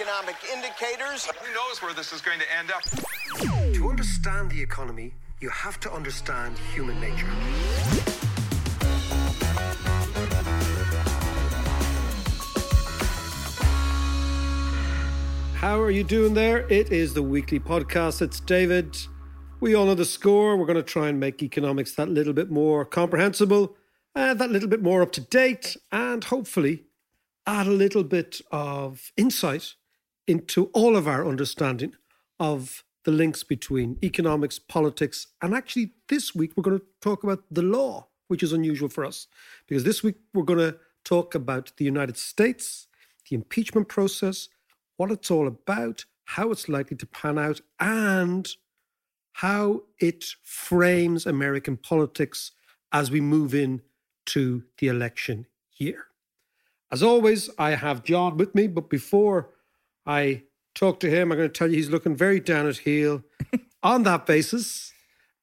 Economic indicators. Who knows where this is going to end up? To understand the economy, you have to understand human nature. How are you doing there? It is the weekly podcast. It's David. We all know the score. We're going to try and make economics that little bit more comprehensible, uh, that little bit more up to date, and hopefully add a little bit of insight into all of our understanding of the links between economics, politics, and actually this week we're going to talk about the law, which is unusual for us because this week we're going to talk about the United States, the impeachment process, what it's all about, how it's likely to pan out, and how it frames American politics as we move in to the election year. As always, I have John with me, but before I talk to him, I'm going to tell you he's looking very down at heel. On that basis,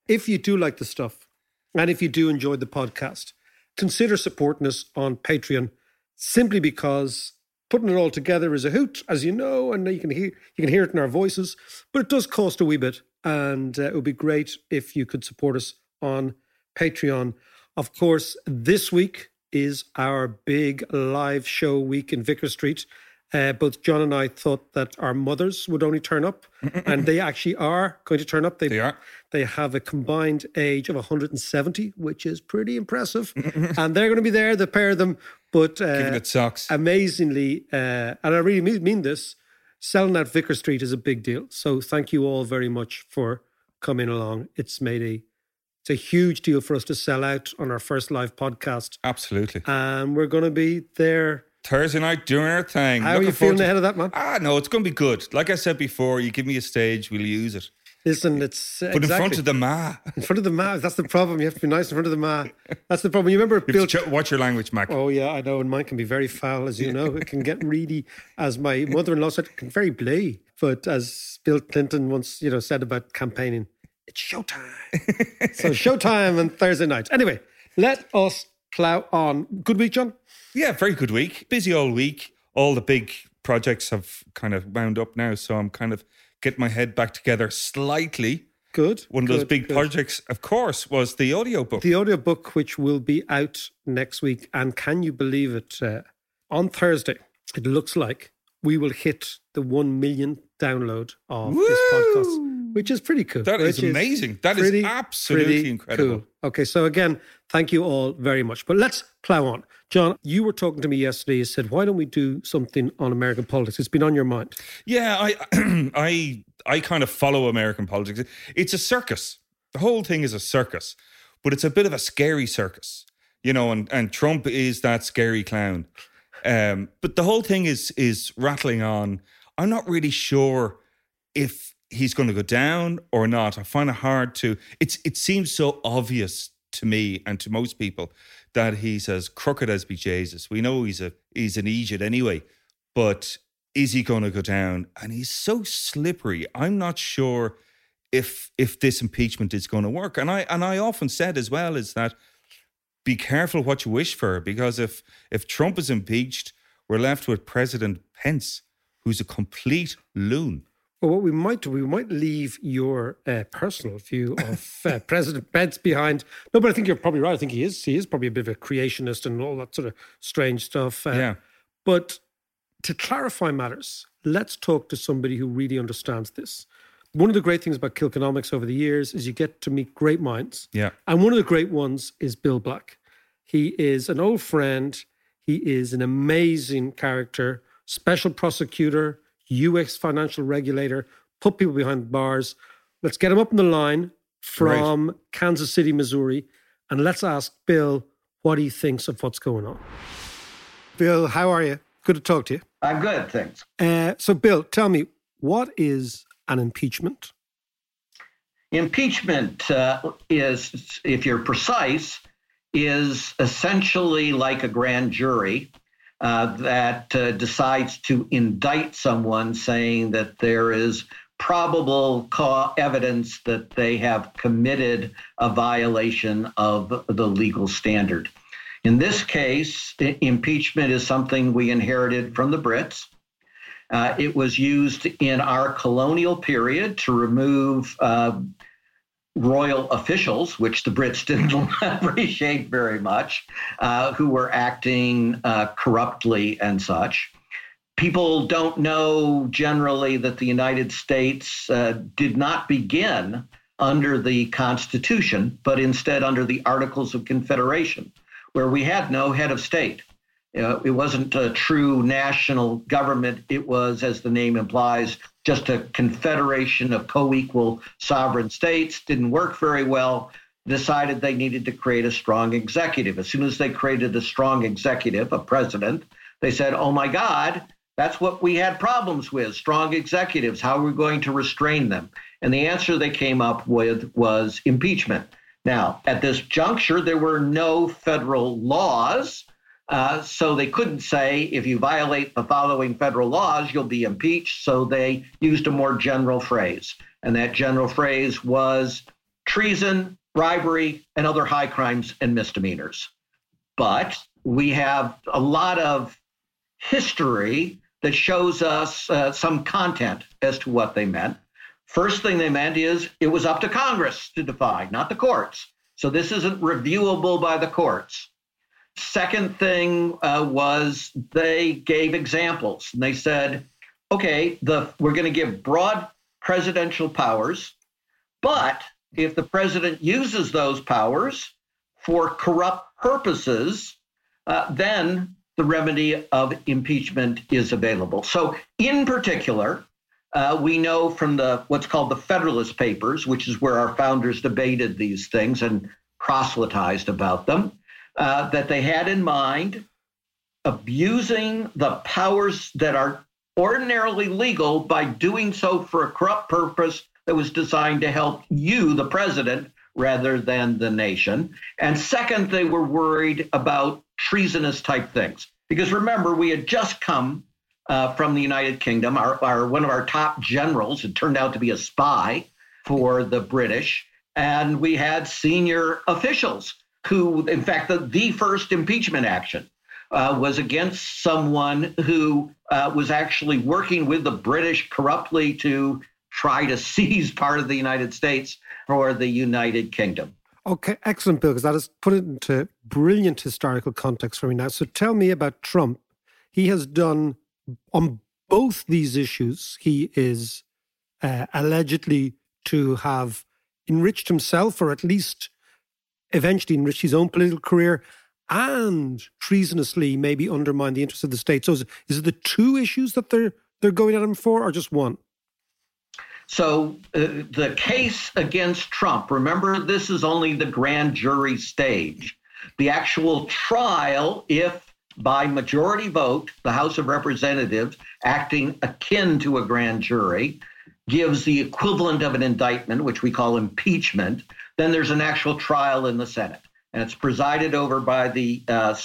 if you do like the stuff and if you do enjoy the podcast, consider supporting us on Patreon simply because putting it all together is a hoot, as you know, and you can hear you can hear it in our voices. But it does cost a wee bit, and uh, it would be great if you could support us on Patreon. Of course, this week is our big live show week in Vicar Street. Uh, both John and I thought that our mothers would only turn up, and they actually are going to turn up. They, They are. They have a combined age of 170, which is pretty impressive, and they're going to be there, the pair of them. But uh, Giving it socks. amazingly, uh, and I really mean, mean this, selling at Vicar Street is a big deal. So thank you all very much for coming along. It's made a it's a huge deal for us to sell out on our first live podcast, Absolutely. and we're going to be there. Thursday night doing our thing. How are Looking you forward feeling to- ahead of that, man? Ah, no, it's going to be good. Like I said before, you give me a stage, we'll use it. Listen, it's uh, But in front of the ma. in front of the ma. That's the problem. You have to be nice in front of the ma. That's the problem. You remember You Bill? ch- Watch your language, Mac. Oh yeah, I know, and mine can be very foul, as you know. It can get really, as my mother-in-law said, it can very blay. But as Bill Clinton once, you know, said about campaigning, it's showtime. so showtime on Thursday night. Anyway, let us plow on. Good week, John. Yeah, very good week. Busy all week. All the big projects have kind of wound up now. So I'm kind of getting my head back together slightly. Good. One of those big good. projects, of course, was the audiobook. The audiobook, which will be out next week, and can you believe it? Uh, on Thursday, it looks like we will hit the one million download of this podcast, which is pretty cool. That is amazing. That is pretty, absolutely incredible. cool. Okay, so again, thank you all very much. But let's plow on. John, you were talking to me yesterday. You said, "Why don't we do something on American politics?" It's been on your mind. Yeah, I, I, I kind of follow American politics. It's a circus. The whole thing is a circus, but it's a bit of a scary circus, you know. And and Trump is that scary clown. Um, but the whole thing is is rattling on. I'm not really sure if he's going to go down or not. I find it hard to. It's it seems so obvious to me and to most people that he's as crooked as be Jesus. We know he's a he's an Egypt anyway, but is he going to go down? And he's so slippery. I'm not sure if if this impeachment is going to work. And I and I often said as well is that be careful what you wish for because if if Trump is impeached, we're left with President Pence, who's a complete loon. Well, what we might do, we might leave your uh, personal view of uh, President Pence behind. No, but I think you're probably right. I think he is. He is probably a bit of a creationist and all that sort of strange stuff. Uh, yeah. But to clarify matters, let's talk to somebody who really understands this. One of the great things about Kilkenomics over the years is you get to meet great minds. Yeah. And one of the great ones is Bill Black. He is an old friend. He is an amazing character, special prosecutor, US financial regulator, put people behind bars. Let's get him up in the line from right. Kansas City, Missouri, and let's ask Bill what he thinks of what's going on. Bill, how are you? Good to talk to you. I'm good, thanks. Uh, so, Bill, tell me, what is an impeachment? Impeachment uh, is, if you're precise, is essentially like a grand jury uh, that uh, decides to indict someone saying that there is probable evidence that they have committed a violation of the legal standard. In this case, impeachment is something we inherited from the Brits. Uh, it was used in our colonial period to remove uh, royal officials, which the Brits didn't appreciate very much, uh, who were acting uh, corruptly and such. People don't know generally that the United States uh, did not begin under the Constitution, but instead under the Articles of Confederation, where we had no head of state. Uh, it wasn't a true national government. It was, as the name implies, just a confederation of co equal sovereign states. Didn't work very well. Decided they needed to create a strong executive. As soon as they created a strong executive, a president, they said, oh my God, that's what we had problems with strong executives. How are we going to restrain them? And the answer they came up with was impeachment. Now, at this juncture, there were no federal laws uh, so they couldn't say, if you violate the following federal laws, you'll be impeached. So they used a more general phrase. And that general phrase was treason, bribery, and other high crimes and misdemeanors. But we have a lot of history that shows us uh, some content as to what they meant. First thing they meant is it was up to Congress to define, not the courts. So this isn't reviewable by the courts. Second thing uh, was they gave examples. And they said, okay, the, we're going to give broad presidential powers, but if the president uses those powers for corrupt purposes, uh, then the remedy of impeachment is available. So, in particular, uh, we know from the what's called the Federalist Papers, which is where our founders debated these things and proselytized about them, uh, that they had in mind abusing the powers that are ordinarily legal by doing so for a corrupt purpose that was designed to help you, the president, rather than the nation. And second, they were worried about treasonous type things. Because remember, we had just come uh, from the United Kingdom. Our, our, one of our top generals had turned out to be a spy for the British. And we had senior officials who, in fact, the, the first impeachment action uh, was against someone who uh, was actually working with the British corruptly to try to seize part of the United States for the United Kingdom. Okay, excellent, Bill, because that has put it into brilliant historical context for me now. So tell me about Trump. He has done on both these issues, he is uh, allegedly to have enriched himself or at least eventually enrich his own political career and treasonously maybe undermine the interests of the state. So is, is it the two issues that they're they're going at him for, or just one? So uh, the case against Trump. Remember, this is only the grand jury stage. The actual trial, if by majority vote, the House of Representatives, acting akin to a grand jury, gives the equivalent of an indictment, which we call impeachment, then there's an actual trial in the Senate. And it's presided over by the uh,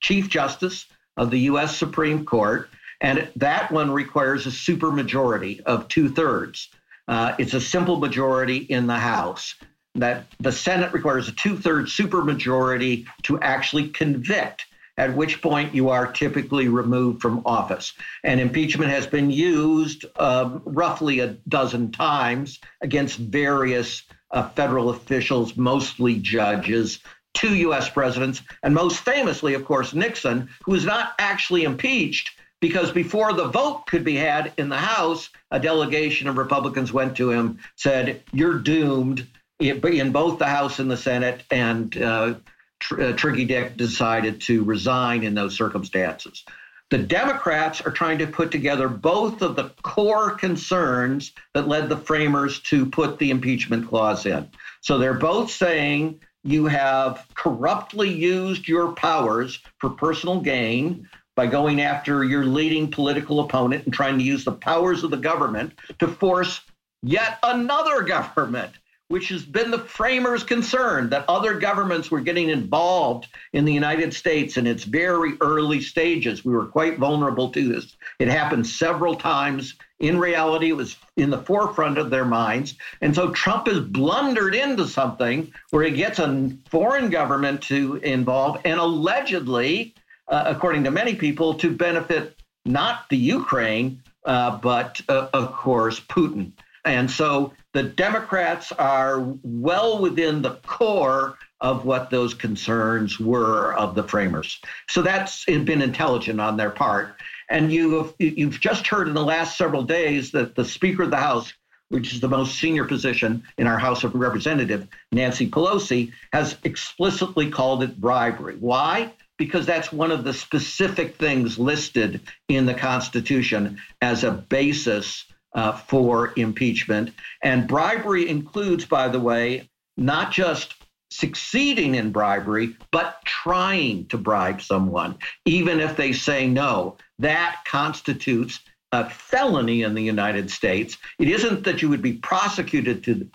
Chief Justice of the U.S. Supreme Court. And that one requires a supermajority of two thirds. Uh, it's a simple majority in the House. That the Senate requires a two thirds supermajority to actually convict. at which point you are typically removed from office. And impeachment has been used um, roughly a dozen times against various uh, federal officials, mostly judges, two U.S. presidents, and most famously, of course, Nixon, who was not actually impeached because before the vote could be had in the House, a delegation of Republicans went to him, said, You're doomed in both the House and the Senate, and uh, Tr- uh, Tricky Dick decided to resign in those circumstances. The Democrats are trying to put together both of the core concerns that led the framers to put the impeachment clause in. So they're both saying you have corruptly used your powers for personal gain by going after your leading political opponent and trying to use the powers of the government to force yet another government which has been the framers' concern that other governments were getting involved in the United States in its very early stages. We were quite vulnerable to this. It happened several times. In reality, it was in the forefront of their minds. And so Trump has blundered into something where he gets a foreign government to involve and allegedly, uh, according to many people, to benefit not the Ukraine, uh, but uh, of course, Putin. And so the Democrats are well within the core of what those concerns were of the framers. So that's been intelligent on their part. And you've, you've just heard in the last several days that the Speaker of the House, which is the most senior position in our House of Representatives, Nancy Pelosi, has explicitly called it bribery. Why? Because that's one of the specific things listed in the Constitution as a basis uh, for impeachment. And bribery includes, by the way, not just succeeding in bribery, but trying to bribe someone, even if they say no. That constitutes a felony in the United States. It isn't that you would be prosecuted to,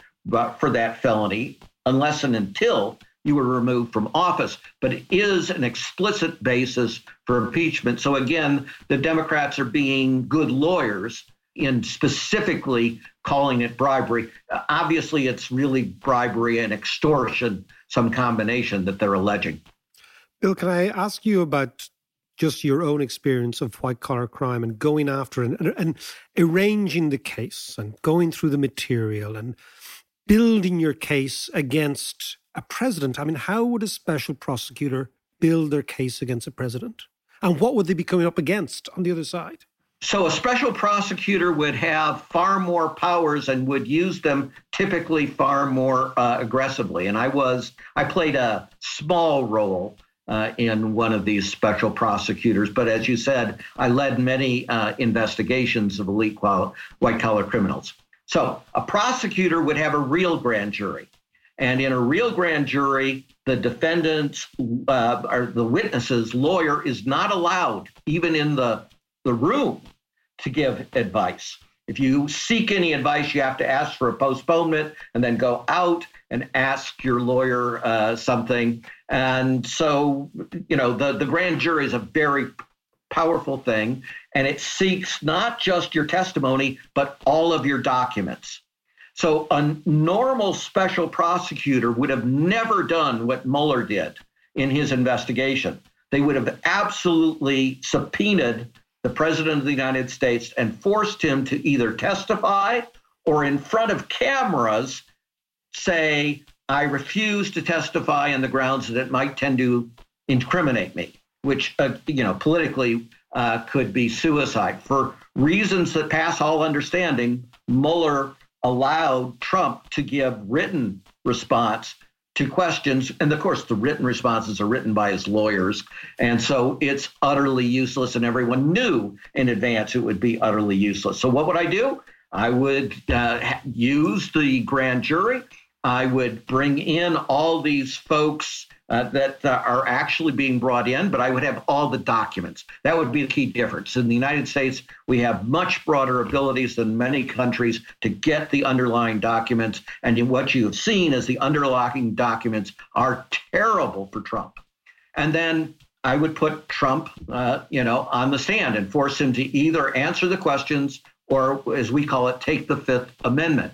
for that felony unless and until you were removed from office, but it is an explicit basis for impeachment. So again, the Democrats are being good lawyers in specifically calling it bribery. Obviously, it's really bribery and extortion, some combination that they're alleging. Bill, can I ask you about just your own experience of white collar crime and going after and, and arranging the case and going through the material and building your case against a president? I mean, how would a special prosecutor build their case against a president? And what would they be coming up against on the other side? So a special prosecutor would have far more powers and would use them typically far more uh, aggressively. And I was I played a small role uh, in one of these special prosecutors. But as you said, I led many uh, investigations of elite qual- white collar criminals. So a prosecutor would have a real grand jury. And in a real grand jury, the defendant's uh, or the witness's lawyer is not allowed, even in the the room to give advice. If you seek any advice, you have to ask for a postponement and then go out and ask your lawyer uh, something. And so, you know, the, the grand jury is a very powerful thing, and it seeks not just your testimony, but all of your documents. So, a normal special prosecutor would have never done what Mueller did in his investigation. They would have absolutely subpoenaed the President of the United States and forced him to either testify or in front of cameras say, I refuse to testify on the grounds that it might tend to incriminate me, which, uh, you know, politically uh, could be suicide. For reasons that pass all understanding, Mueller allowed Trump to give written response to questions. And of course, the written responses are written by his lawyers. And so it's utterly useless. And everyone knew in advance it would be utterly useless. So what would I do? I would uh, use the grand jury. I would bring in all these folks uh, that uh, are actually being brought in, but I would have all the documents. That would be the key difference. In the United States, we have much broader abilities than many countries to get the underlying documents. And what you have seen is the underlying documents are terrible for Trump. And then I would put Trump, uh, you know, on the stand and force him to either answer the questions or, as we call it, take the Fifth Amendment.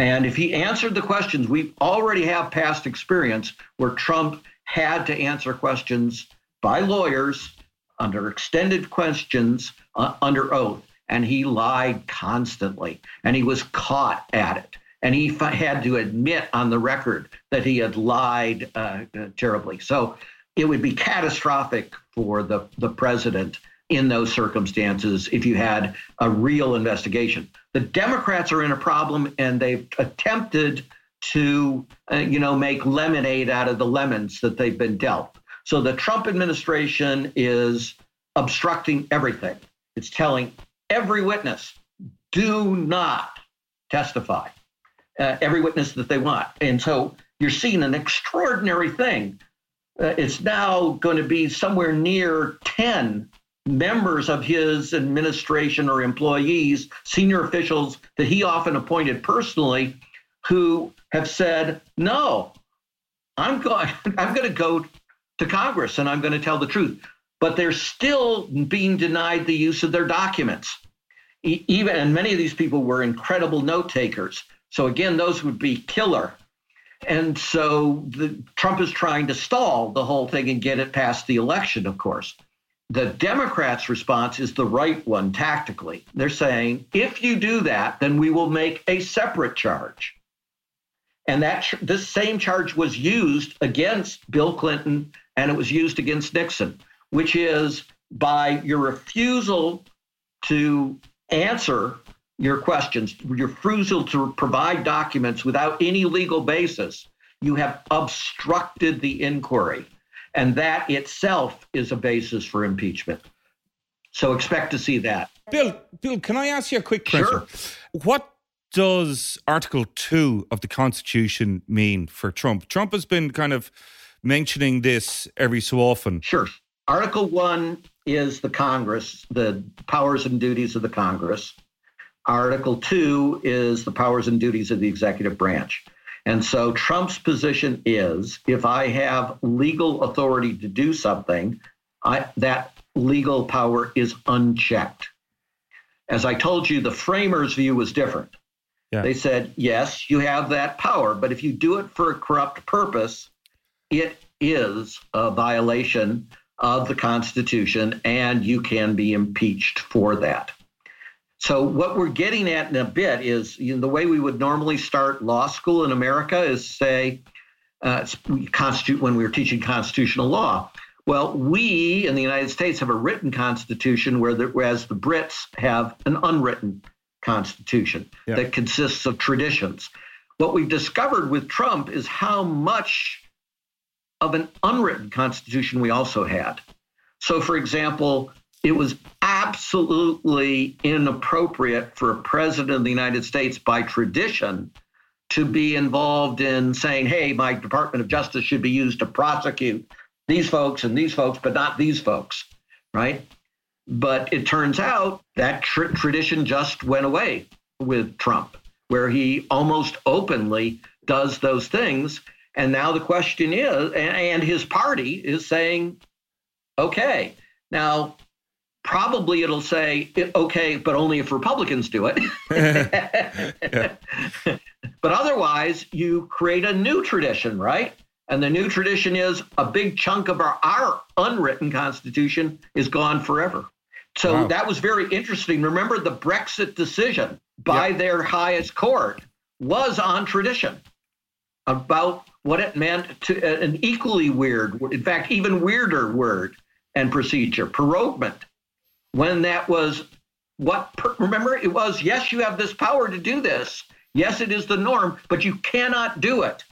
And if he answered the questions, we already have past experience where Trump had to answer questions by lawyers under extended questions uh, under oath. And he lied constantly, and he was caught at it. And he had to admit on the record that he had lied uh, uh, terribly. So it would be catastrophic for the, the president in those circumstances if you had a real investigation. The Democrats are in a problem, and they've attempted to, uh, you know, make lemonade out of the lemons that they've been dealt. So the Trump administration is obstructing everything. It's telling every witness, do not testify. Uh, every witness that they want. And so you're seeing an extraordinary thing. Uh, it's now going to be somewhere near 10 members of his administration or employees, senior officials that he often appointed personally, who have said, no, I'm going, I'm going to go to Congress and I'm going to tell the truth. But they're still being denied the use of their documents. even and many of these people were incredible note takers. So again, those would be killer. And so the, Trump is trying to stall the whole thing and get it past the election, of course. The Democrats' response is the right one tactically. They're saying, if you do that, then we will make a separate charge. And that this same charge was used against Bill Clinton and it was used against Nixon, which is by your refusal to answer your questions, your refusal to provide documents without any legal basis, you have obstructed the inquiry. And that itself is a basis for impeachment. So expect to see that. Bill, Bill, can I ask you a quick question? Sure. What does Article 2 of the Constitution mean for Trump? Trump has been kind of mentioning this every so often. Sure. Article 1 is the Congress, the powers and duties of the Congress. Article 2 is the powers and duties of the executive branch. And so Trump's position is if I have legal authority to do something, I, that legal power is unchecked. As I told you, the framers' view was different. Yeah. They said, yes, you have that power, but if you do it for a corrupt purpose, it is a violation of the Constitution and you can be impeached for that. So, what we're getting at in a bit is you know, the way we would normally start law school in America is say, uh, constitute when we were teaching constitutional law. Well, we in the United States have a written constitution, whereas the Brits have an unwritten constitution yeah. that consists of traditions. What we've discovered with Trump is how much of an unwritten constitution we also had. So, for example, it was absolutely inappropriate for a president of the United States by tradition to be involved in saying, hey, my Department of Justice should be used to prosecute these folks and these folks, but not these folks, right? But it turns out that tr- tradition just went away with Trump, where he almost openly does those things. And now the question is, and his party is saying, okay, now probably it'll say, okay, but only if Republicans do it. but otherwise, you create a new tradition, right? And the new tradition is a big chunk of our, our unwritten constitution is gone forever. So wow. that was very interesting. Remember, the Brexit decision by yep. their highest court was on tradition about what it meant to an equally weird, in fact, even weirder word and procedure, proroguement. When that was what, remember, it was, yes, you have this power to do this. Yes, it is the norm, but you cannot do it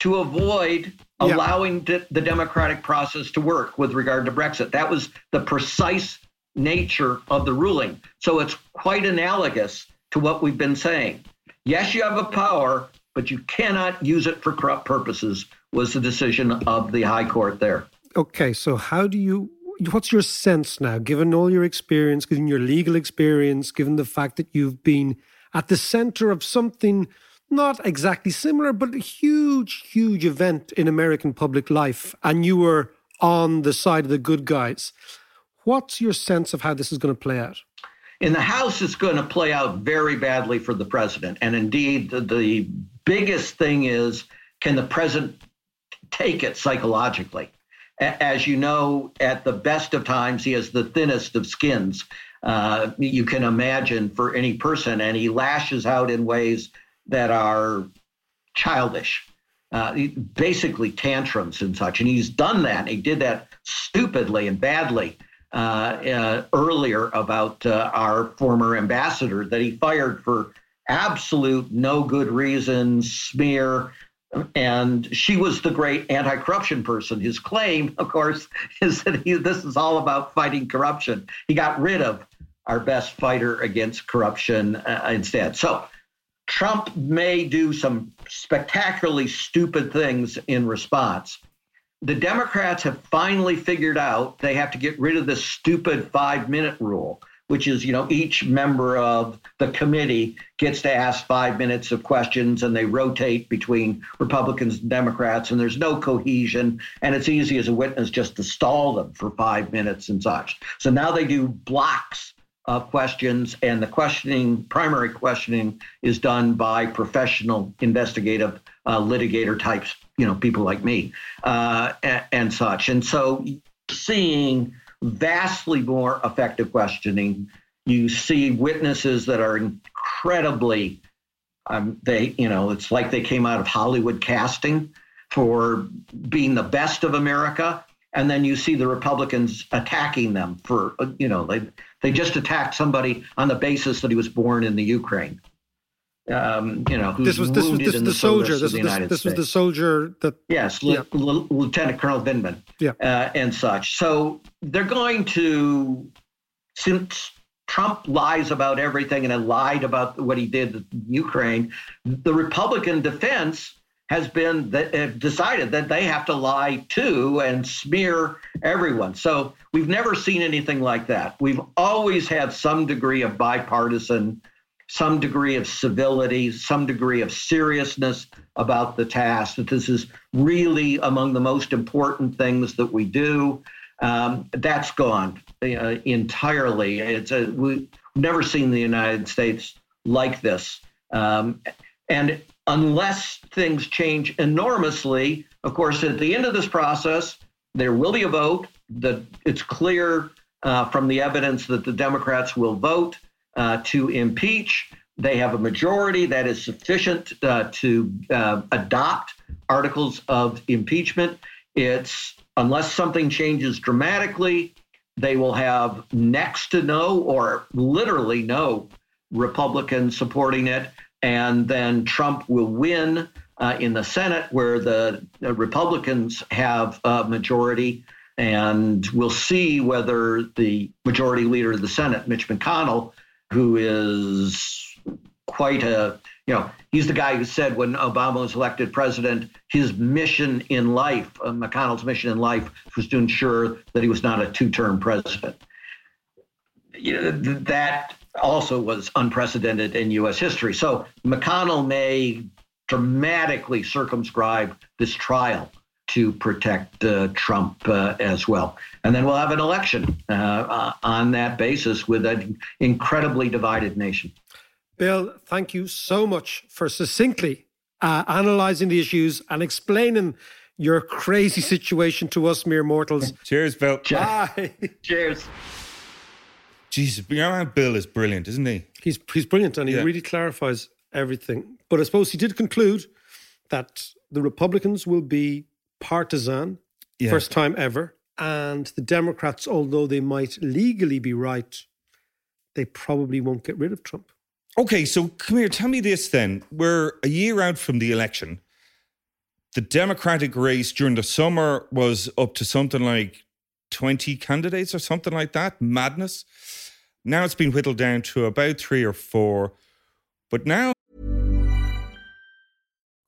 to avoid yeah. allowing the democratic process to work with regard to Brexit. That was the precise nature of the ruling. So it's quite analogous to what we've been saying. Yes, you have a power, but you cannot use it for corrupt purposes, was the decision of the High Court there. Okay, so how do you what's your sense now, given all your experience, given your legal experience, given the fact that you've been at the center of something not exactly similar, but a huge, huge event in American public life, and you were on the side of the good guys. What's your sense of how this is going to play out? In the House, it's going to play out very badly for the president. And indeed, the, biggest thing is can the president take it psychologically? As you know, at the best of times, he has the thinnest of skins uh, you can imagine for any person, and he lashes out in ways that are childish, uh, basically tantrums and such. And he's done that. He did that stupidly and badly uh, uh earlier about uh, our former ambassador that he fired for absolute no good reason, smear, and she was the great anti-corruption person. His claim, of course, is that he, this is all about fighting corruption. He got rid of our best fighter against corruption uh, instead. So Trump may do some spectacularly stupid things in response. The Democrats have finally figured out they have to get rid of this stupid five minute rule which is, you know, each member of the committee gets to ask five minutes of questions and they rotate between Republicans and Democrats, and there's no cohesion. And it's easy as a witness just to stall them for five minutes and such. So now they do blocks of questions, and the questioning, primary questioning, is done by professional investigative uh, litigator types, you know, people like me uh, and, and such. And so seeing vastly more effective questioning. You see witnesses that are incredibly, um, they, you know, it's like they came out of Hollywood casting for being the best of America. And then you see the Republicans attacking them for, you know, they, they just attacked somebody on the basis that he was born in the Ukraine um, you know, this was this was this, the, the soldier. This, was the, this was the soldier that yes, yeah. L- Lieutenant Colonel Vindman, yeah, uh, and such. So they're going to since Trump lies about everything and then lied about what he did in Ukraine. The Republican defense has been that have decided that they have to lie too and smear everyone. So we've never seen anything like that. We've always had some degree of bipartisan some degree of civility, some degree of seriousness about the task, that this is really among the most important things that we do. Um, that's gone uh, entirely. It's a, we've never seen the United States like this. Um, and unless things change enormously, of course, at the end of this process, there will be a vote. That it's clear uh, from the evidence that the Democrats will vote uh, to impeach. They have a majority that is sufficient uh, to uh, adopt articles of impeachment. It's unless something changes dramatically, they will have next to no or literally no Republicans supporting it. And then Trump will win uh, in the Senate, where the, the Republicans have a majority. And we'll see whether the majority leader of the Senate, Mitch McConnell, who is quite a, you know, he's the guy who said when Obama was elected president, his mission in life, uh, McConnell's mission in life, was to ensure that he was not a two term president. You know, that also was unprecedented in U.S. history. So McConnell may dramatically circumscribe this trial to protect uh, Trump uh, as well. And then we'll have an election uh, uh, on that basis with an incredibly divided nation. Bill, thank you so much for succinctly uh, analyzing the issues and explaining your crazy situation to us mere mortals. Cheers, Bill. Bye. Cheers. Jesus, your man Bill is brilliant, isn't he? He's he's brilliant, and he yeah. really clarifies everything. But I suppose he did conclude that the Republicans will be partisan, yeah. first time ever. And the Democrats, although they might legally be right, they probably won't get rid of Trump. Okay, so come here, tell me this then. We're a year out from the election. The Democratic race during the summer was up to something like 20 candidates or something like that. Madness. Now it's been whittled down to about three or four. But now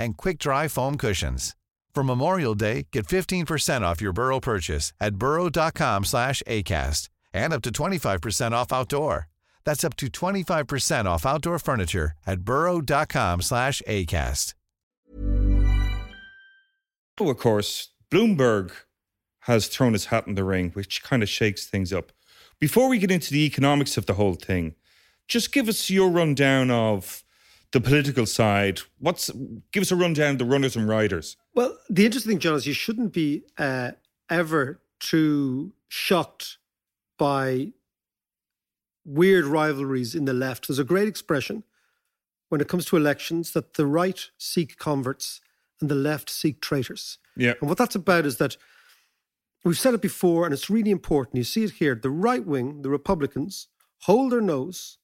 and quick-dry foam cushions. For Memorial Day, get 15% off your Burrow purchase at burrow.com slash ACAST and up to 25% off outdoor. That's up to 25% off outdoor furniture at burrow.com slash ACAST. Oh, of course, Bloomberg has thrown his hat in the ring, which kind of shakes things up. Before we get into the economics of the whole thing, just give us your rundown of the political side. What's give us a rundown of the runners and riders. Well, the interesting thing, John, is you shouldn't be uh, ever too shocked by weird rivalries in the left. There's a great expression when it comes to elections that the right seek converts and the left seek traitors. Yeah. And what that's about is that we've said it before, and it's really important. You see it here. The right wing, the Republicans, hold their nose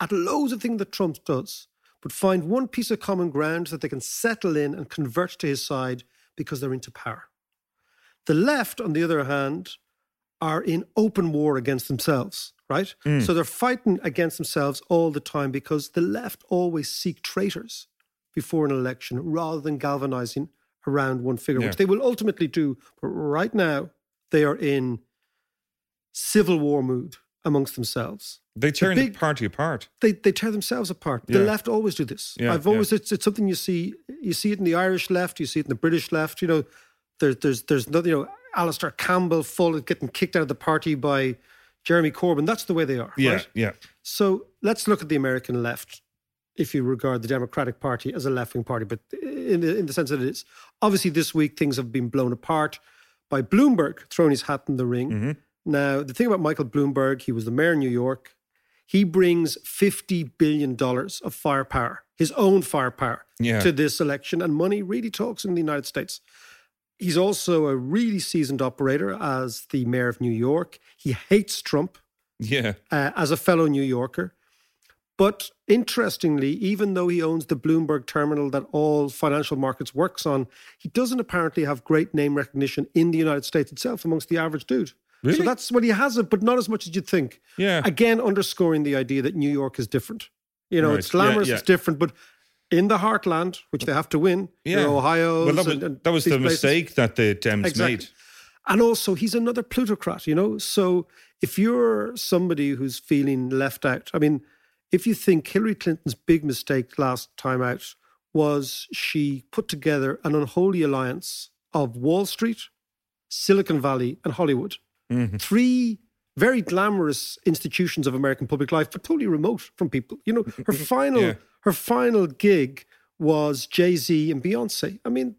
at loads of things that Trump does but find one piece of common ground that they can settle in and convert to his side because they're into power. The left, on the other hand, are in open war against themselves, right? Mm. So they're fighting against themselves all the time because the left always seek traitors before an election rather than galvanizing around one figure, Yeah. which they will ultimately do. But right now, they are in civil war mood amongst themselves. They The big- the party apart. they they tear themselves apart. The left always do this. Yeah, I've always it's, it's something you see you see it in the Irish left, you see it in the British left. You know, there's there's there's nothing. You know, Alastair Campbell full of getting kicked out of the party by Jeremy Corbyn. That's the way they are. Yeah, right? yeah. So let's look at the American left. If you regard the Democratic Party as a left wing party, but in the, in the sense that it is, obviously this week things have been blown apart by Bloomberg throwing his hat in the ring. Mm-hmm. Now, the thing about Michael Bloomberg, he was the mayor of New York. He brings $50 billion of firepower, his own firepower, Yeah. to this election. And money really talks in the United States. He's also a really seasoned operator as the mayor of New York. He hates Trump Yeah. uh, as a fellow New Yorker. But interestingly, even though he owns the Bloomberg terminal that all financial markets works on, he doesn't apparently have great name recognition in the United States itself amongst the average dude. So that's what he has it, but not as much as you'd think. Yeah. Again, underscoring the idea that New York is different. You know, Right. it's glamorous, Yeah, it's different, but in the heartland, which they have to win, Yeah. your Ohio. Well, that was, that was the mistake that the Dems made. And also, he's another plutocrat, you know? So if you're somebody who's feeling left out, I mean, if you think Hillary Clinton's big mistake last time out was she put together an unholy alliance of Wall Street, Silicon Valley, and Hollywood. Mm-hmm. Three very glamorous institutions of American public life, but totally remote from people. You know, her final Yeah. her final gig was Jay Z and Beyonce. I mean,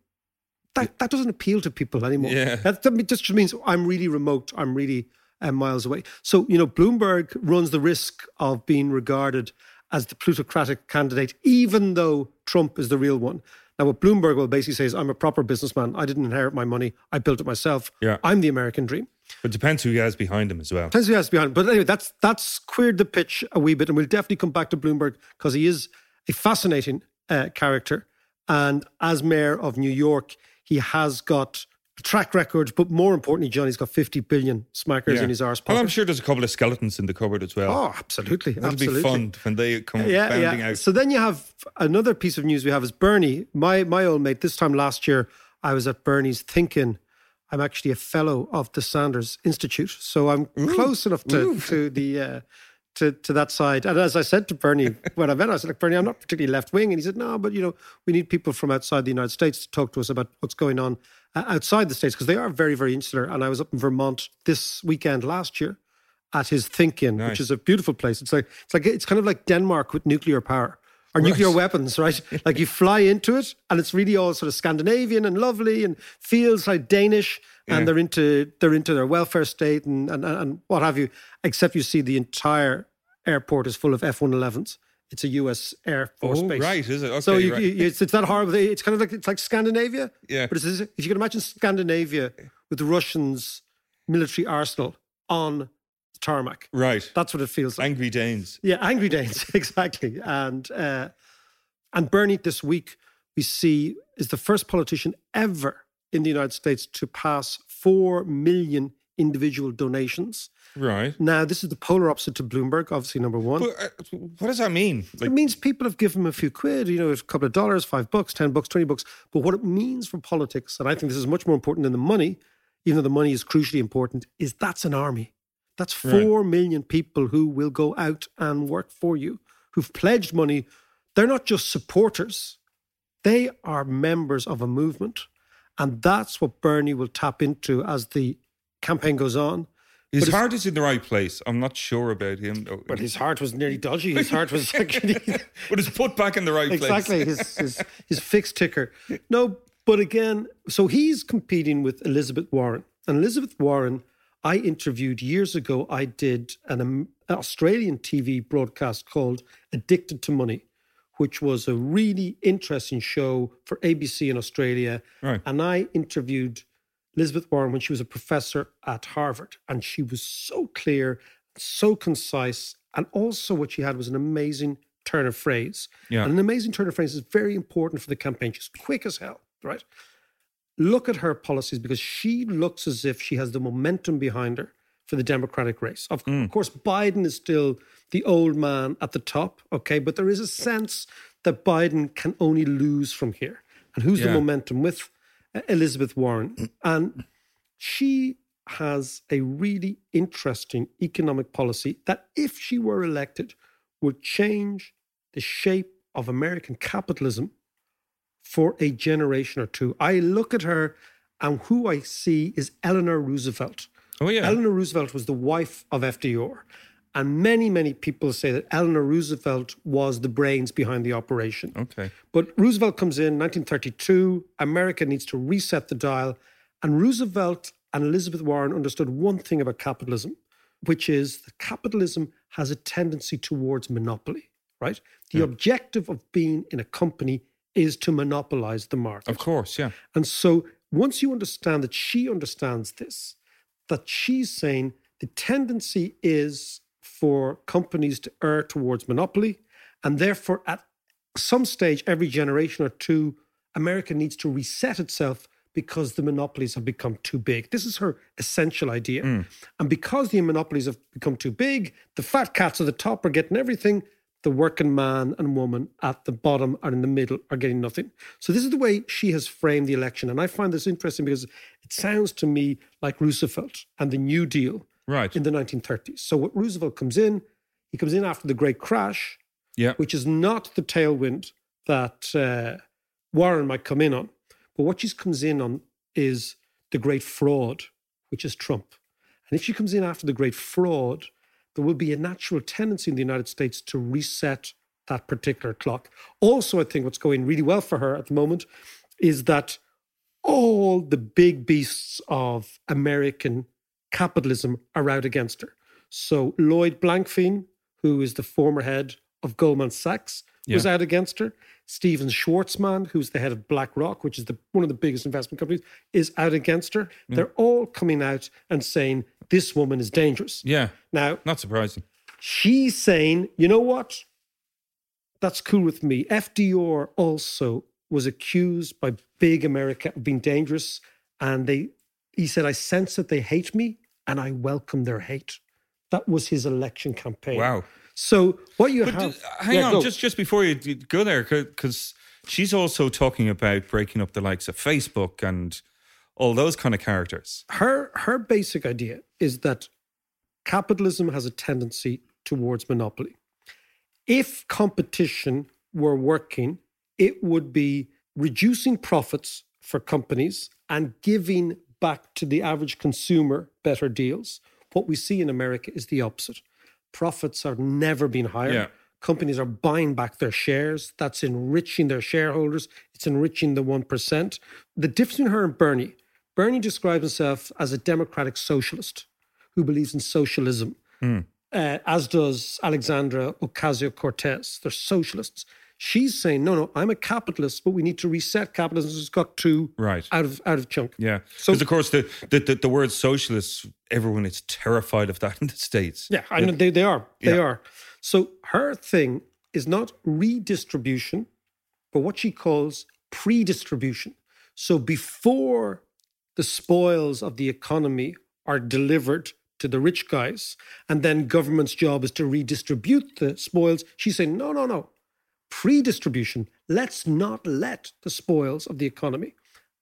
that, that doesn't appeal to people anymore. Yeah. That, that just means I'm really remote. I'm really uh, miles away. So, you know, Bloomberg runs the risk of being regarded as the plutocratic candidate, even though Trump is the real one. Now, what Bloomberg will basically say is, I'm a proper businessman. I didn't inherit my money. I built it myself. Yeah. I'm the American dream. But depends who he has behind him as well. Depends who he has behind. him. But anyway, that's that's queered the pitch a wee bit, and we'll definitely come back to Bloomberg because he is a fascinating uh, character. And as mayor of New York, he has got track record, but more importantly, John, he's got 50 billion smackers Yeah. in his arse Well, pocket. I'm sure there's a couple of skeletons in the cupboard as well. Oh, absolutely, That'll absolutely. be fun when they come bounding out. So then you have another piece of news we have is Bernie, my my old mate. This time last year, I was at Bernie's thinking I'm actually a fellow of the Sanders Institute, so I'm close enough to to the. Uh, to, to that side. And as I said to Bernie when I met him, I said, Look, Bernie, I'm not particularly left wing. And he said, No, but you know, we need people from outside the United States to talk to us about what's going on uh, outside the States because they are very, very insular. And I was up in Vermont this weekend last year at his Think In, Nice. which is a beautiful place. It's like it's like it's kind of like Denmark with nuclear power or Right. nuclear weapons, right? like you fly into it, and it's really all sort of Scandinavian and lovely, and feels like Danish, and Yeah. they're into they're into their welfare state and, and and what have you. Except you see the entire airport is full of F one elevens. It's a U.S. Air Force Oh, base. right, is it? so you, right. you, it's, it's that horrible. It's kind of like it's like Scandinavia. Yeah. But it's, if you can imagine Scandinavia with the Russians' military arsenal on tarmac. Right. That's what it feels like. Angry Danes. Yeah, angry Danes, exactly. And uh, and Bernie this week we see is the first politician ever in the United States to pass four million individual donations. Right. Now this is the polar opposite to Bloomberg, obviously number one. But, uh, what does that mean? Like, it means people have given him a few quid, you know, a couple of dollars, five bucks, ten bucks, twenty bucks. But what it means for politics, and I think this is much more important than the money, even though the money is crucially important, is that's an army. That's four million people who will go out and work for you, who've pledged money. They're not just supporters, they are members of a movement. And that's what Bernie will tap into as the campaign goes on. his But heart is in the right place. I'm not sure about him. though. But his heart was nearly dodgy. His heart was actually but it's put back in the right exactly place. his, his his fixed ticker. No, but again, so he's competing with Elizabeth Warren, and Elizabeth Warren, I interviewed years ago. I did an Australian TV broadcast called "Addicted to Money," which was a really interesting show for ABC in Australia. Right. And I interviewed Elizabeth Warren when she was a professor at Harvard, and she was so clear, so concise, and also what she had was an amazing turn of phrase. Yeah. And an amazing turn of phrase is very important for the campaign. She's quick as hell, right? Look at her policies because she looks as if she has the momentum behind her for the Democratic race. Of Mm. course, Biden is still the old man at the top, okay, but there is a sense that Biden can only lose from here. And who's the momentum with? Uh, Elizabeth Warren. And she has a really interesting economic policy that, if she were elected, would change the shape of American capitalism for a generation or two. I look at her, and who I see is Eleanor Roosevelt. Oh, yeah. Eleanor Roosevelt was the wife of FDR. And many, many people say that Eleanor Roosevelt was the brains behind the operation. Okay. But Roosevelt comes in 1932. America needs to reset the dial. And Roosevelt and Elizabeth Warren understood one thing about capitalism, which is that capitalism has a tendency towards monopoly, right? The Yeah. objective of being in a company is to monopolize the market. Of course, yeah. And so once you understand that she understands this, that she's saying the tendency is for companies to err towards monopoly, and therefore at some stage, every generation or two, America needs to reset itself because the monopolies have become too big. This is her essential idea. Mm. And because the monopolies have become too big, the fat cats at the top are getting everything. The working man and woman at the bottom and in the middle are getting nothing. So this is the way she has framed the election. And I find this interesting because it sounds to me like Roosevelt and the New Deal Right. in the 1930s. So what Roosevelt comes in, he comes in after the Great Crash, Yeah. which is not the tailwind that uh, Warren might come in on. But what she comes in on is the great fraud, which is Trump. And if she comes in after the great fraud, there will be a natural tendency in the United States to reset that particular clock. Also, I think what's going really well for her at the moment is that all the big beasts of American capitalism are out against her. So Lloyd Blankfein, who is the former head of Goldman Sachs, was out against her. Stephen Schwarzman, who's the head of BlackRock, which is the, one of the biggest investment companies, is out against her. Mm. They're all coming out and saying this woman is dangerous. Yeah. Now, Not surprising. she's saying, you know what? That's cool with me. FDR also was accused by big America of being dangerous. And they he said, I sense that they hate me and I welcome their hate. That was his election campaign. Wow. So what you But have hang Yeah, on, go. just just before you go there, because she's also talking about breaking up the likes of Facebook and all those kind of characters. her her basic idea is that capitalism has a tendency towards monopoly. If competition were working, it would be reducing profits for companies and giving back to the average consumer better deals, What we see in America is the opposite. Profits have never been higher. Yeah. Companies are buying back their shares. That's enriching their shareholders. It's enriching the 1%. The difference between her and Bernie Bernie describes himself as a democratic socialist who believes in socialism, Hmm. uh, as does Alexandra Ocasio Cortez. They're socialists. She's saying, no, no, I'm a capitalist, but we need to reset capitalism. It's got too Right. out of out of chunk. Yeah. So- Because, of course, the, the, the, the word socialist, everyone is terrified of that in the States. Yeah, I know they, they are. They Yeah. are. So her thing is not redistribution, but what she calls pre-distribution. So before the spoils of the economy are delivered to the rich guys, and then government's job is to redistribute the spoils, she's saying, no, no, no. Pre-distribution. Let's not let the spoils of the economy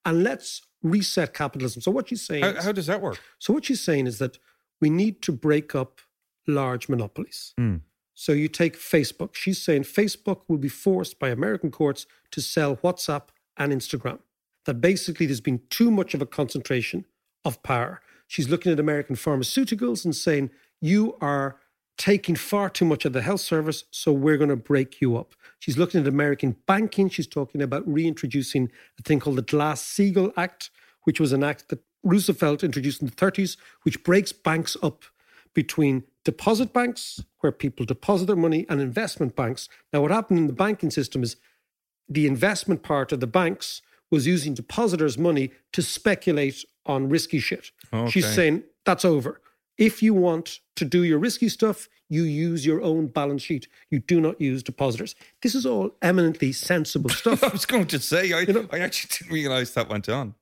and let's reset capitalism. So what she's saying How, is- how does that work? so what she's saying is that we need to break up large monopolies. Hmm. So you take Facebook. She's saying Facebook will be forced by American courts to sell WhatsApp and Instagram. That basically there's been too much of a concentration of power. She's looking at American pharmaceuticals and saying, you are taking far too much of the health service, so we're going to break you up. She's looking at American banking. She's talking about reintroducing a thing called the Glass Steagall Act, which was an act that Roosevelt introduced in the 30s, which breaks banks up between deposit banks, where people deposit their money, and investment banks. Now, what happened in the banking system is the investment part of the banks was using depositors' money to speculate on risky shit. She's saying that's over. If you want to do your risky stuff, you use your own balance sheet. You do not use depositors. This is all eminently sensible stuff. I was going to say, I, I actually didn't realize that went on.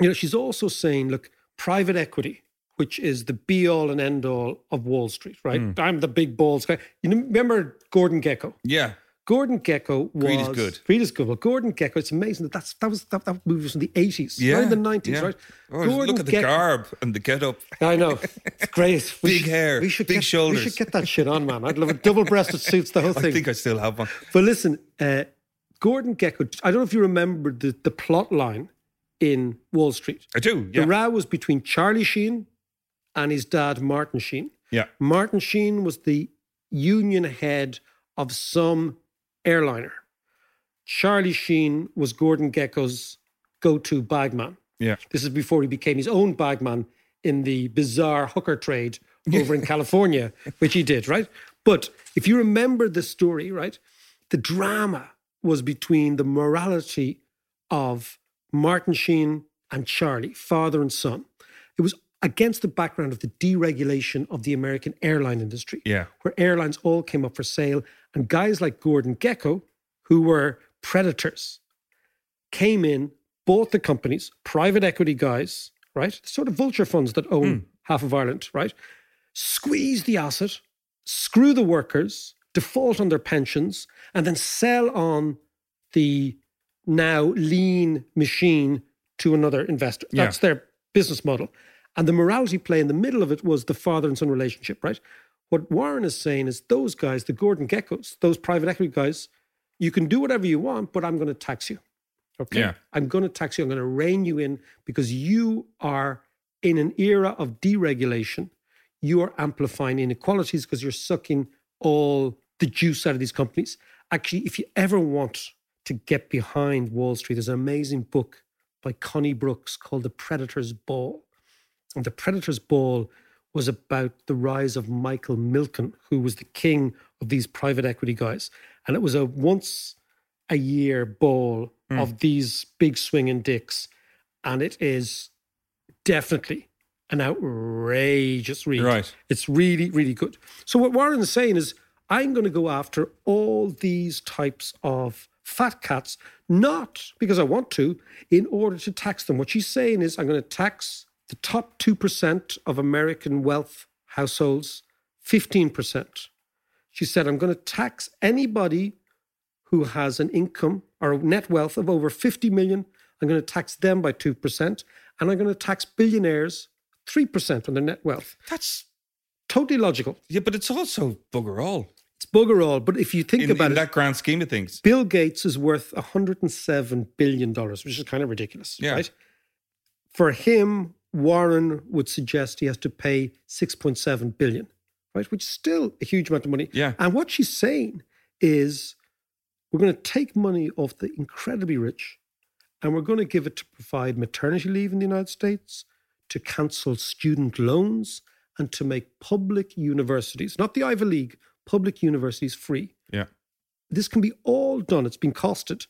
You know, she's also saying, look, private equity, which is the be all and end all of Wall Street, right? Hmm. I'm the big balls guy. You remember Gordon Gekko? Yeah. Gordon Gekko was Greed is good. Greed is good. Well, Gordon Gekko, it's amazing that that's, that was that, that movie was from the eighties, Yeah. not in the nineties, yeah. right? Oh, look at the Gekko- garb and the get up. I know, it's great. Big hair, we should big get, shoulders. We should get that shit on, man. I'd love it. Double-breasted suits, the whole thing. I think I still have one. But listen, uh, Gordon Gekko. I don't know if you remember the the plot line in Wall Street. I do. Yeah. The row was between Charlie Sheen and his dad, Martin Sheen. yeah. Martin Sheen was the union head of some airliner. Charlie Sheen was Gordon Gekko's go-to bagman. Yeah. This is before he became his own bagman in the bizarre hooker trade over in California, which he did, right? But if you remember the story, right, the drama was between the morality of Martin Sheen and Charlie, father and son. It was against the background of the deregulation of the American airline industry, Yeah. where airlines all came up for sale, and guys like Gordon Gekko, who were predators, came in, bought the companies, private equity guys, right? the Sort of vulture funds that own hmm. half of Ireland, right? Squeeze the asset, screw the workers, default on their pensions, and then sell on the now lean machine to another investor. Yeah. That's their business model. And the morality play in the middle of it was the father and son relationship, right? What Warren is saying is those guys, the Gordon Gekkos, those private equity guys, you can do whatever you want, but I'm going to tax you. Okay. Yeah. I'm going to tax you. I'm going to rein you in because you are in an era of deregulation. You are amplifying inequalities because you're sucking all the juice out of these companies. Actually, if you ever want to get behind Wall Street, there's an amazing book by Connie Brooks called The Predator's Ball. And The Predator's Ball was about the rise of Michael Milken, who was the king of these private equity guys. And it was a once a year ball hmm. of these big swinging dicks. And it is definitely an outrageous read. Right. It's really, really good. So what Warren is saying is, I'm going to go after all these types of fat cats, not because I want to, in order to tax them. What she's saying is, I'm going to tax the top 2% of American wealth households 15%. She said, I'm going to tax anybody who has an income or a net wealth of over 50 million. I'm going to tax them by 2%. And I'm going to tax billionaires 3% on their net wealth. That's totally logical. Yeah, but it's also bugger all. It's bugger all. But if you think in, about in it, that grand scheme of things. Bill Gates is worth $107 billion, which is kind of ridiculous, Yeah. right? For him Warren would suggest he has to pay 6.7 billion, right? Which is still a huge amount of money. Yeah. And what she's saying is we're going to take money off the incredibly rich and we're going to give it to provide maternity leave in the United States, to cancel student loans, and to make public universities, not the Ivy League, public universities free. Yeah. This can be all done. It's been costed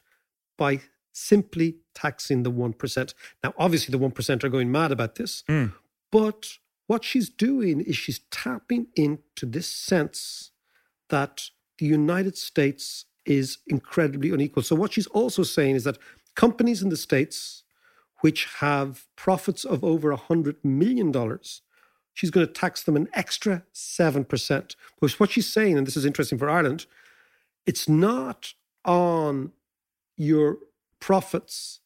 by simply taxing the 1%. Now, obviously, the 1% are going mad about this, Mm. but what she's doing is she's tapping into this sense that the United States is incredibly unequal. So, what she's also saying is that companies in the States which have profits of over $100 million, she's going to tax them an extra 7%. But what she's saying, and this is interesting for Ireland, it's not on your profits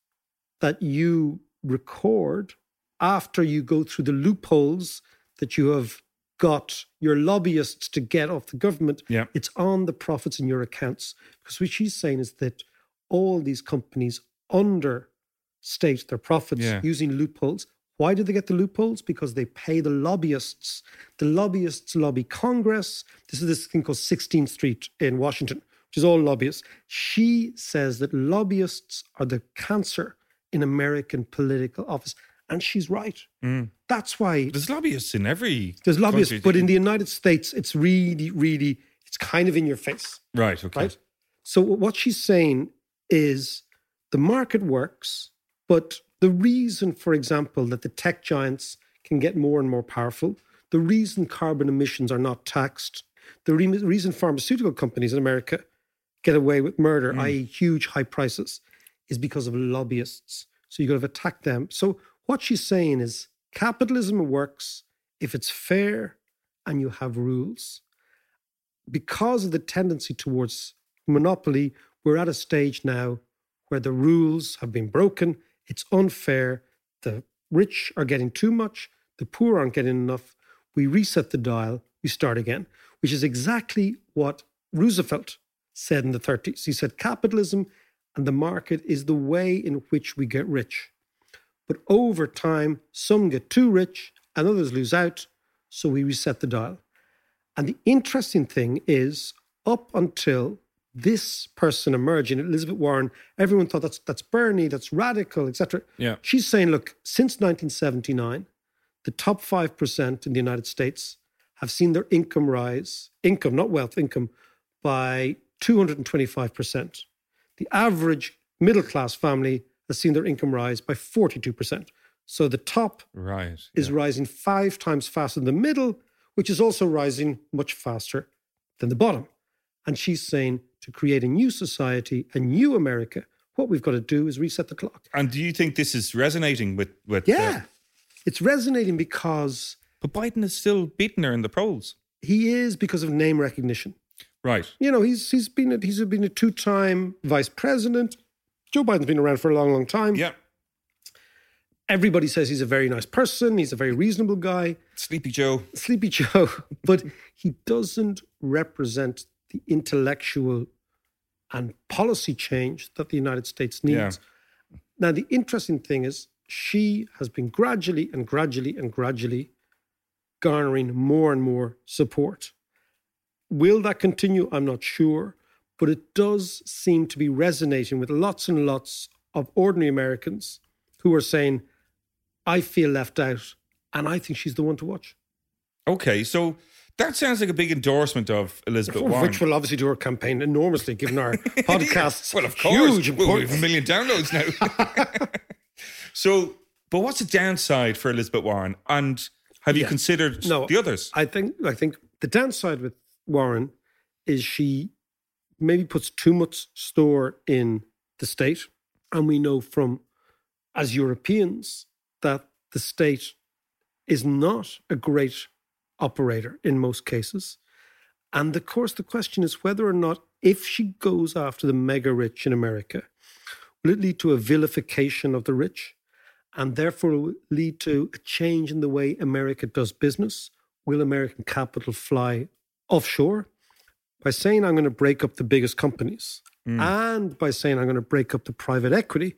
that you record after you go through the loopholes that you have got your lobbyists to get off the government. Yeah. It's on the profits in your accounts. Because what she's saying is that all these companies understate their profits Yeah. using loopholes. Why do they get the loopholes? Because they pay the lobbyists. The lobbyists lobby Congress. This is this thing called 16th Street in Washington, which is all lobbyists. She says that lobbyists are the cancer in American political office. And she's right. Mm. That's why There's lobbyists in every. there's lobbyists, country. but in the United States, it's really, really, it's kind of in your face. Right. Okay. Right. So what she's saying is the market works, but the reason, for example, that the tech giants can get more and more powerful, the reason carbon emissions are not taxed, the re- reason pharmaceutical companies in America get away with murder, hmm. i.e., huge high prices, is because of lobbyists. So you got to attack them. So what she's saying is capitalism works if it's fair and you have rules. Because of the tendency towards monopoly, we're at a stage now where the rules have been broken. It's unfair. The rich are getting too much, the poor aren't getting enough. We reset the dial, we start again, which is exactly what Roosevelt said in the 30s. He said capitalism and the market is the way in which we get rich. But over time, some get too rich and others lose out. So we reset the dial. And the interesting thing is, up until this person emerging, Elizabeth Warren, everyone thought that's that's Bernie, that's radical, etc. Yeah. She's saying, look, since 1979, the top five percent in the United States have seen their income rise, income, not wealth, income, by 225 percent. The average middle class family has seen their income rise by 42 percent. So the top Right. is rising five times faster than the middle, which is also rising much faster than the bottom. And she's saying to create a new society, a new America, what we've got to do is reset the clock. And do you think this is resonating with with? Yeah. uh, It's resonating because but Biden is still beating her in the polls. he is because of name recognition. Right. You know, he's he's been a, he's been a two-time vice president. Joe Biden's been around for a long, long time. Yeah. Everybody says he's a very nice person. He's a very reasonable guy. Sleepy Joe. Sleepy Joe, but he doesn't represent the intellectual and policy change that the United States needs. Yeah. Now, the interesting thing is, she has been gradually and gradually and gradually garnering more and more support. Will that continue? I'm not sure, but it does seem to be resonating with lots and lots of ordinary Americans who are saying, I feel left out, and I think she's the one to watch. Okay, so that sounds like a big endorsement of Elizabeth Warren. Which will obviously do her campaign enormously, given our podcasts. well, of course, huge Well, we have a million downloads now. so, but what's the downside for Elizabeth Warren? And have you Yeah. considered No, the others? I think I think the downside with Warren is she maybe puts too much store in the state, and we know from as Europeans that the state is not a great operator in most cases. And of course, the question is whether or not, if she goes after the mega rich in America, will it lead to a vilification of the rich? And therefore lead to a change in the way America does business? Will American capital fly offshore? By saying I'm going to break up the biggest companies mm. and by saying I'm going to break up the private equity,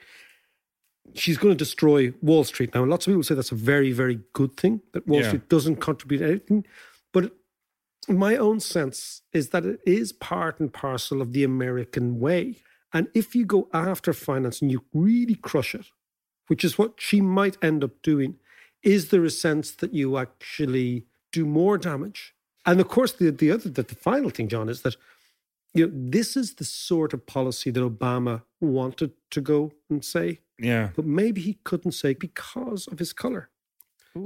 she's going to destroy Wall Street. Now, lots of people say that's a very, very good thing that Wall Yeah. Street doesn't contribute anything. But my own sense is that it is part and parcel of the American way. And if you go after finance and you really crush it, which is what she might end up doing, is there a sense that you actually do more damage? And of course, the, the other, the, the final thing, John, is that you know this is the sort of policy that Obama wanted to go and say, Yeah. but maybe he couldn't say because of his color.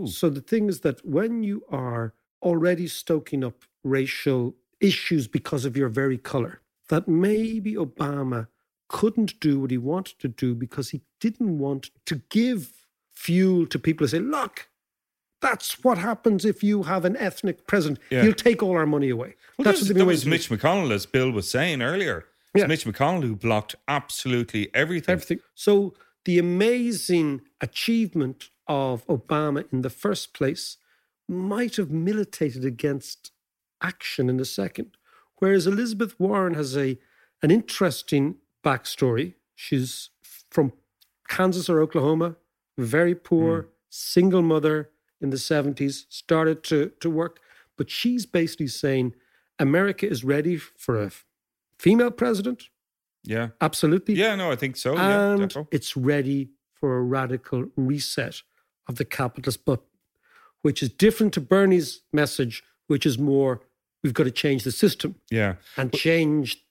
So the thing is that when you are already stoking up racial issues because of your very color, that maybe Obama couldn't do what he wanted to do because he didn't want to give fuel to people to say, look, that's what happens if you have an ethnic president. Yeah. He'll take all our money away. Well, that's that was, what that was Mitch McConnell, as Bill was saying earlier. It's Yeah. Mitch McConnell who blocked absolutely everything. Everything. So the amazing achievement of Obama in the first place might have militated against action in the second. Whereas Elizabeth Warren has a an interesting backstory. She's from Kansas or Oklahoma, very poor, hmm. single mother in the 70s, started to, to work. But she's basically saying America is ready for a female president. Yeah. Absolutely. Yeah, no, I think so. and defo. it's ready for a radical reset of the capitalist button, which is different to Bernie's message, which is more we've got to change the system Yeah. and change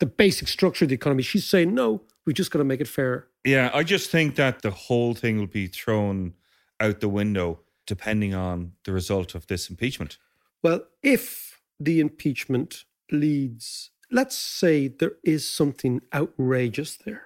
the basic structure of the economy. She's saying, no, we just got to make it fairer. Yeah, I just think that the whole thing will be thrown out the window depending on the result of this impeachment. Well, if the impeachment leads, let's say there is something outrageous there,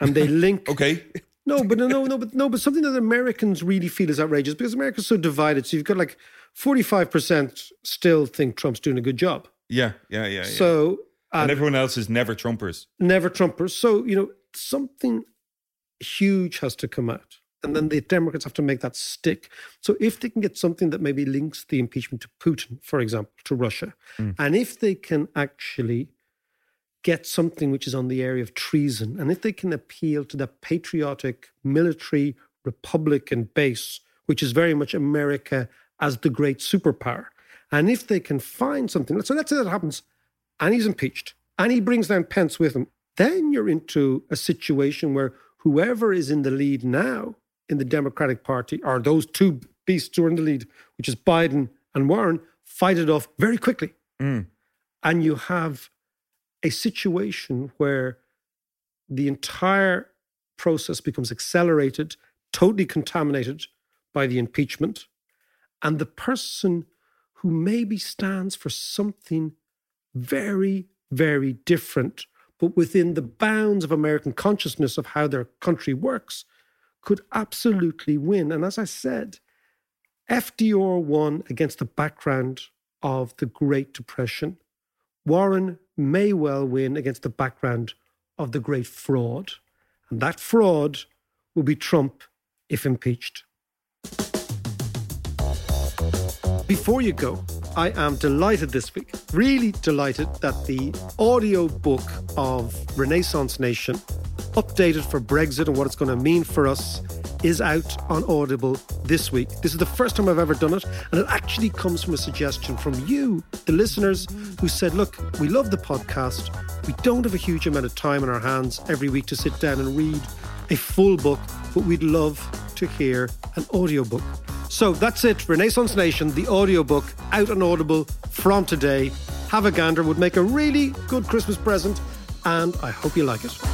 and they link. okay. No, but no, no, no, but no, but something that Americans really feel is outrageous because America's so divided. So you've got like forty-five percent still think Trump's doing a good job. Yeah, yeah, yeah. yeah. So and and everyone else is never Trumpers. never Trumpers. So you know something huge has to come out, and then the Democrats have to make that stick. So if they can get something that maybe links the impeachment to Putin, for example, to Russia, Mm. and if they can actually get something which is on the area of treason, and if they can appeal to the patriotic military Republican base, which is very much America as the great superpower, and if they can find something, so let's say that happens, and he's impeached, and he brings down Pence with him, then you're into a situation where whoever is in the lead now in the Democratic Party, or those two beasts who are in the lead, which is Biden and Warren, fight it off very quickly. Mm. And you have a situation where the entire process becomes accelerated, totally contaminated by the impeachment. And the person who maybe stands for something very, very different, but within the bounds of American consciousness of how their country works, could absolutely win. And as I said, FDR won against the background of the Great Depression. Warren may well win against the background of the great fraud. And that fraud will be Trump if impeached. Before you go, I am delighted this week, really delighted that the audio book of Renaissance Nation, updated for Brexit and what it's going to mean for us, is out on Audible this week. This is the first time I've ever done it, and it actually comes from a suggestion from you, the listeners, who said, Look, we love the podcast. We don't have a huge amount of time on our hands every week to sit down and read a full book, but we'd love to hear an audiobook. So that's it, Renaissance Nation, the audiobook out on Audible from today. Have a gander, would make a really good Christmas present, and I hope you like it.